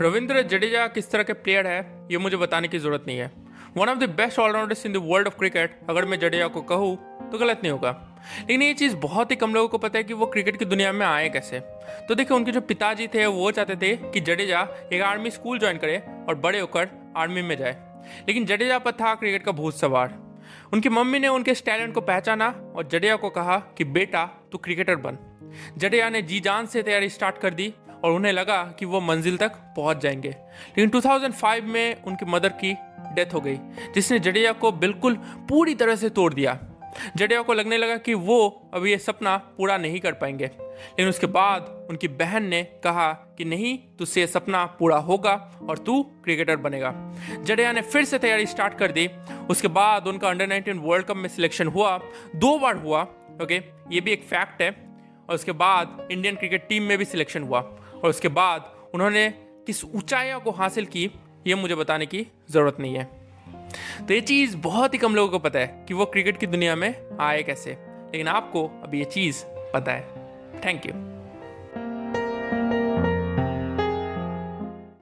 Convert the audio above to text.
रविंद्र जडेजा किस तरह के प्लेयर है, ये मुझे बताने की ज़रूरत नहीं है। One of the best allrounders in the world of cricket अगर मैं जडेजा को कहूँ तो गलत नहीं होगा। लेकिन ये चीज़ बहुत ही कम लोगों को पता है कि वो क्रिकेट की दुनिया में आए कैसे। तो देखिए, उनके जो पिताजी थे, वो चाहते थे कि जडेजा एक आर्मी स्कूल ज्वाइन करे और बड़े होकर आर्मी में जाए। लेकिन जडेजा पर था क्रिकेट का भूत सवार। उनकी मम्मी ने उनके इस टैलेंट को पहचाना और जडेजा को कहा कि, बेटा, तू क्रिकेटर बन। जडेजा ने जी जान से तैयारी स्टार्ट कर दी। और उन्हें लगा कि वो मंजिल तक पहुँच जाएँगे। लेकिन 2005 में उनकी मदर की डेथ हो गई, जिसने जडेजा को बिल्कुल पूरी तरह से तोड़ दिया। जडेजा को लगने लगा कि वो अब ये सपना पूरा नहीं कर पाएँगे। लेकिन उसके बाद उनकी बहन ने कहा कि नहीं, तुझसे ये सपना पूरा होगा और तू क्रिकेटर बनेगा। जडेजा ने फिर से तैयारी स्टार्ट कर दी। उसके बाद उनका अंडर 19 वर्ल्ड कप में सिलेक्शन हुआ। दो बार हुआ ओके ये भी एक फैक्ट है। और उसके बाद इंडियन क्रिकेट टीम में भी सिलेक्शन हुआ। और उसके बाद उन्होंने किस ऊंचाइयों को हासिल की, ये मुझे बताने की ज़रूरत नहीं है। तो ये चीज़ बहुत ही कम लोगों को पता है कि वो क्रिकेट की दुनिया में आए कैसे। लेकिन आपको अब ये चीज़ पता है। Thank you.